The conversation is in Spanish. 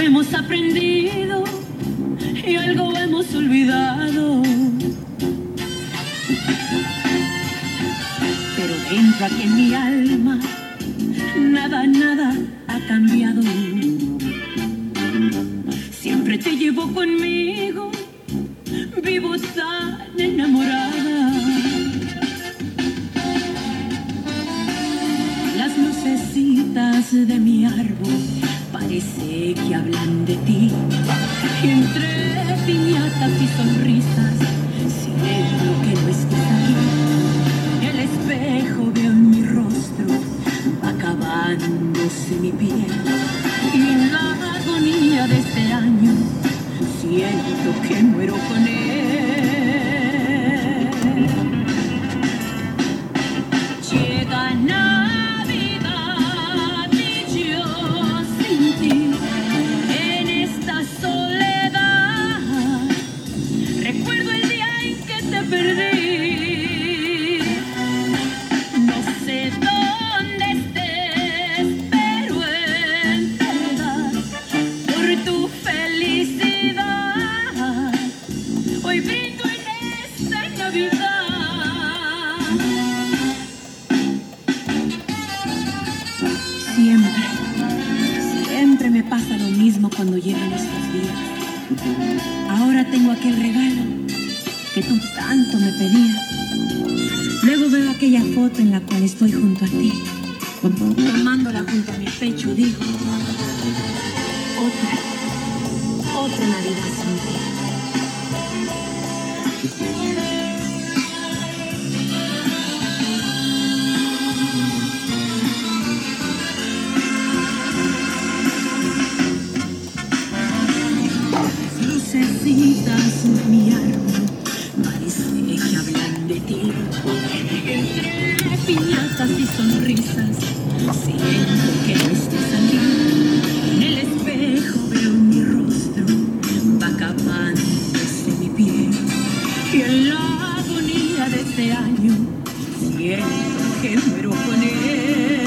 hemos aprendido y algo hemos olvidado. Pero dentro aquí en mi alma, nada, nada ha cambiado. Siempre te llevo conmigo, vivo tan enamorada. Las lucecitas de mi árbol parece que hablan de ti. Entre piñatas y sonrisas, siento que no estés ahí. El espejo veo en mi rostro, acabándose mi piel. Que tú tanto me pedías. Luego veo aquella foto en la cual estoy junto a ti. Tomándola junto a mi pecho, digo, otra, otra Navidad sin ti. Entre piñatas y sonrisas siento que no estés aquí. En el espejo veo mi rostro, va acabándose mi piel. Y en la agonía de este año siento que muero con él.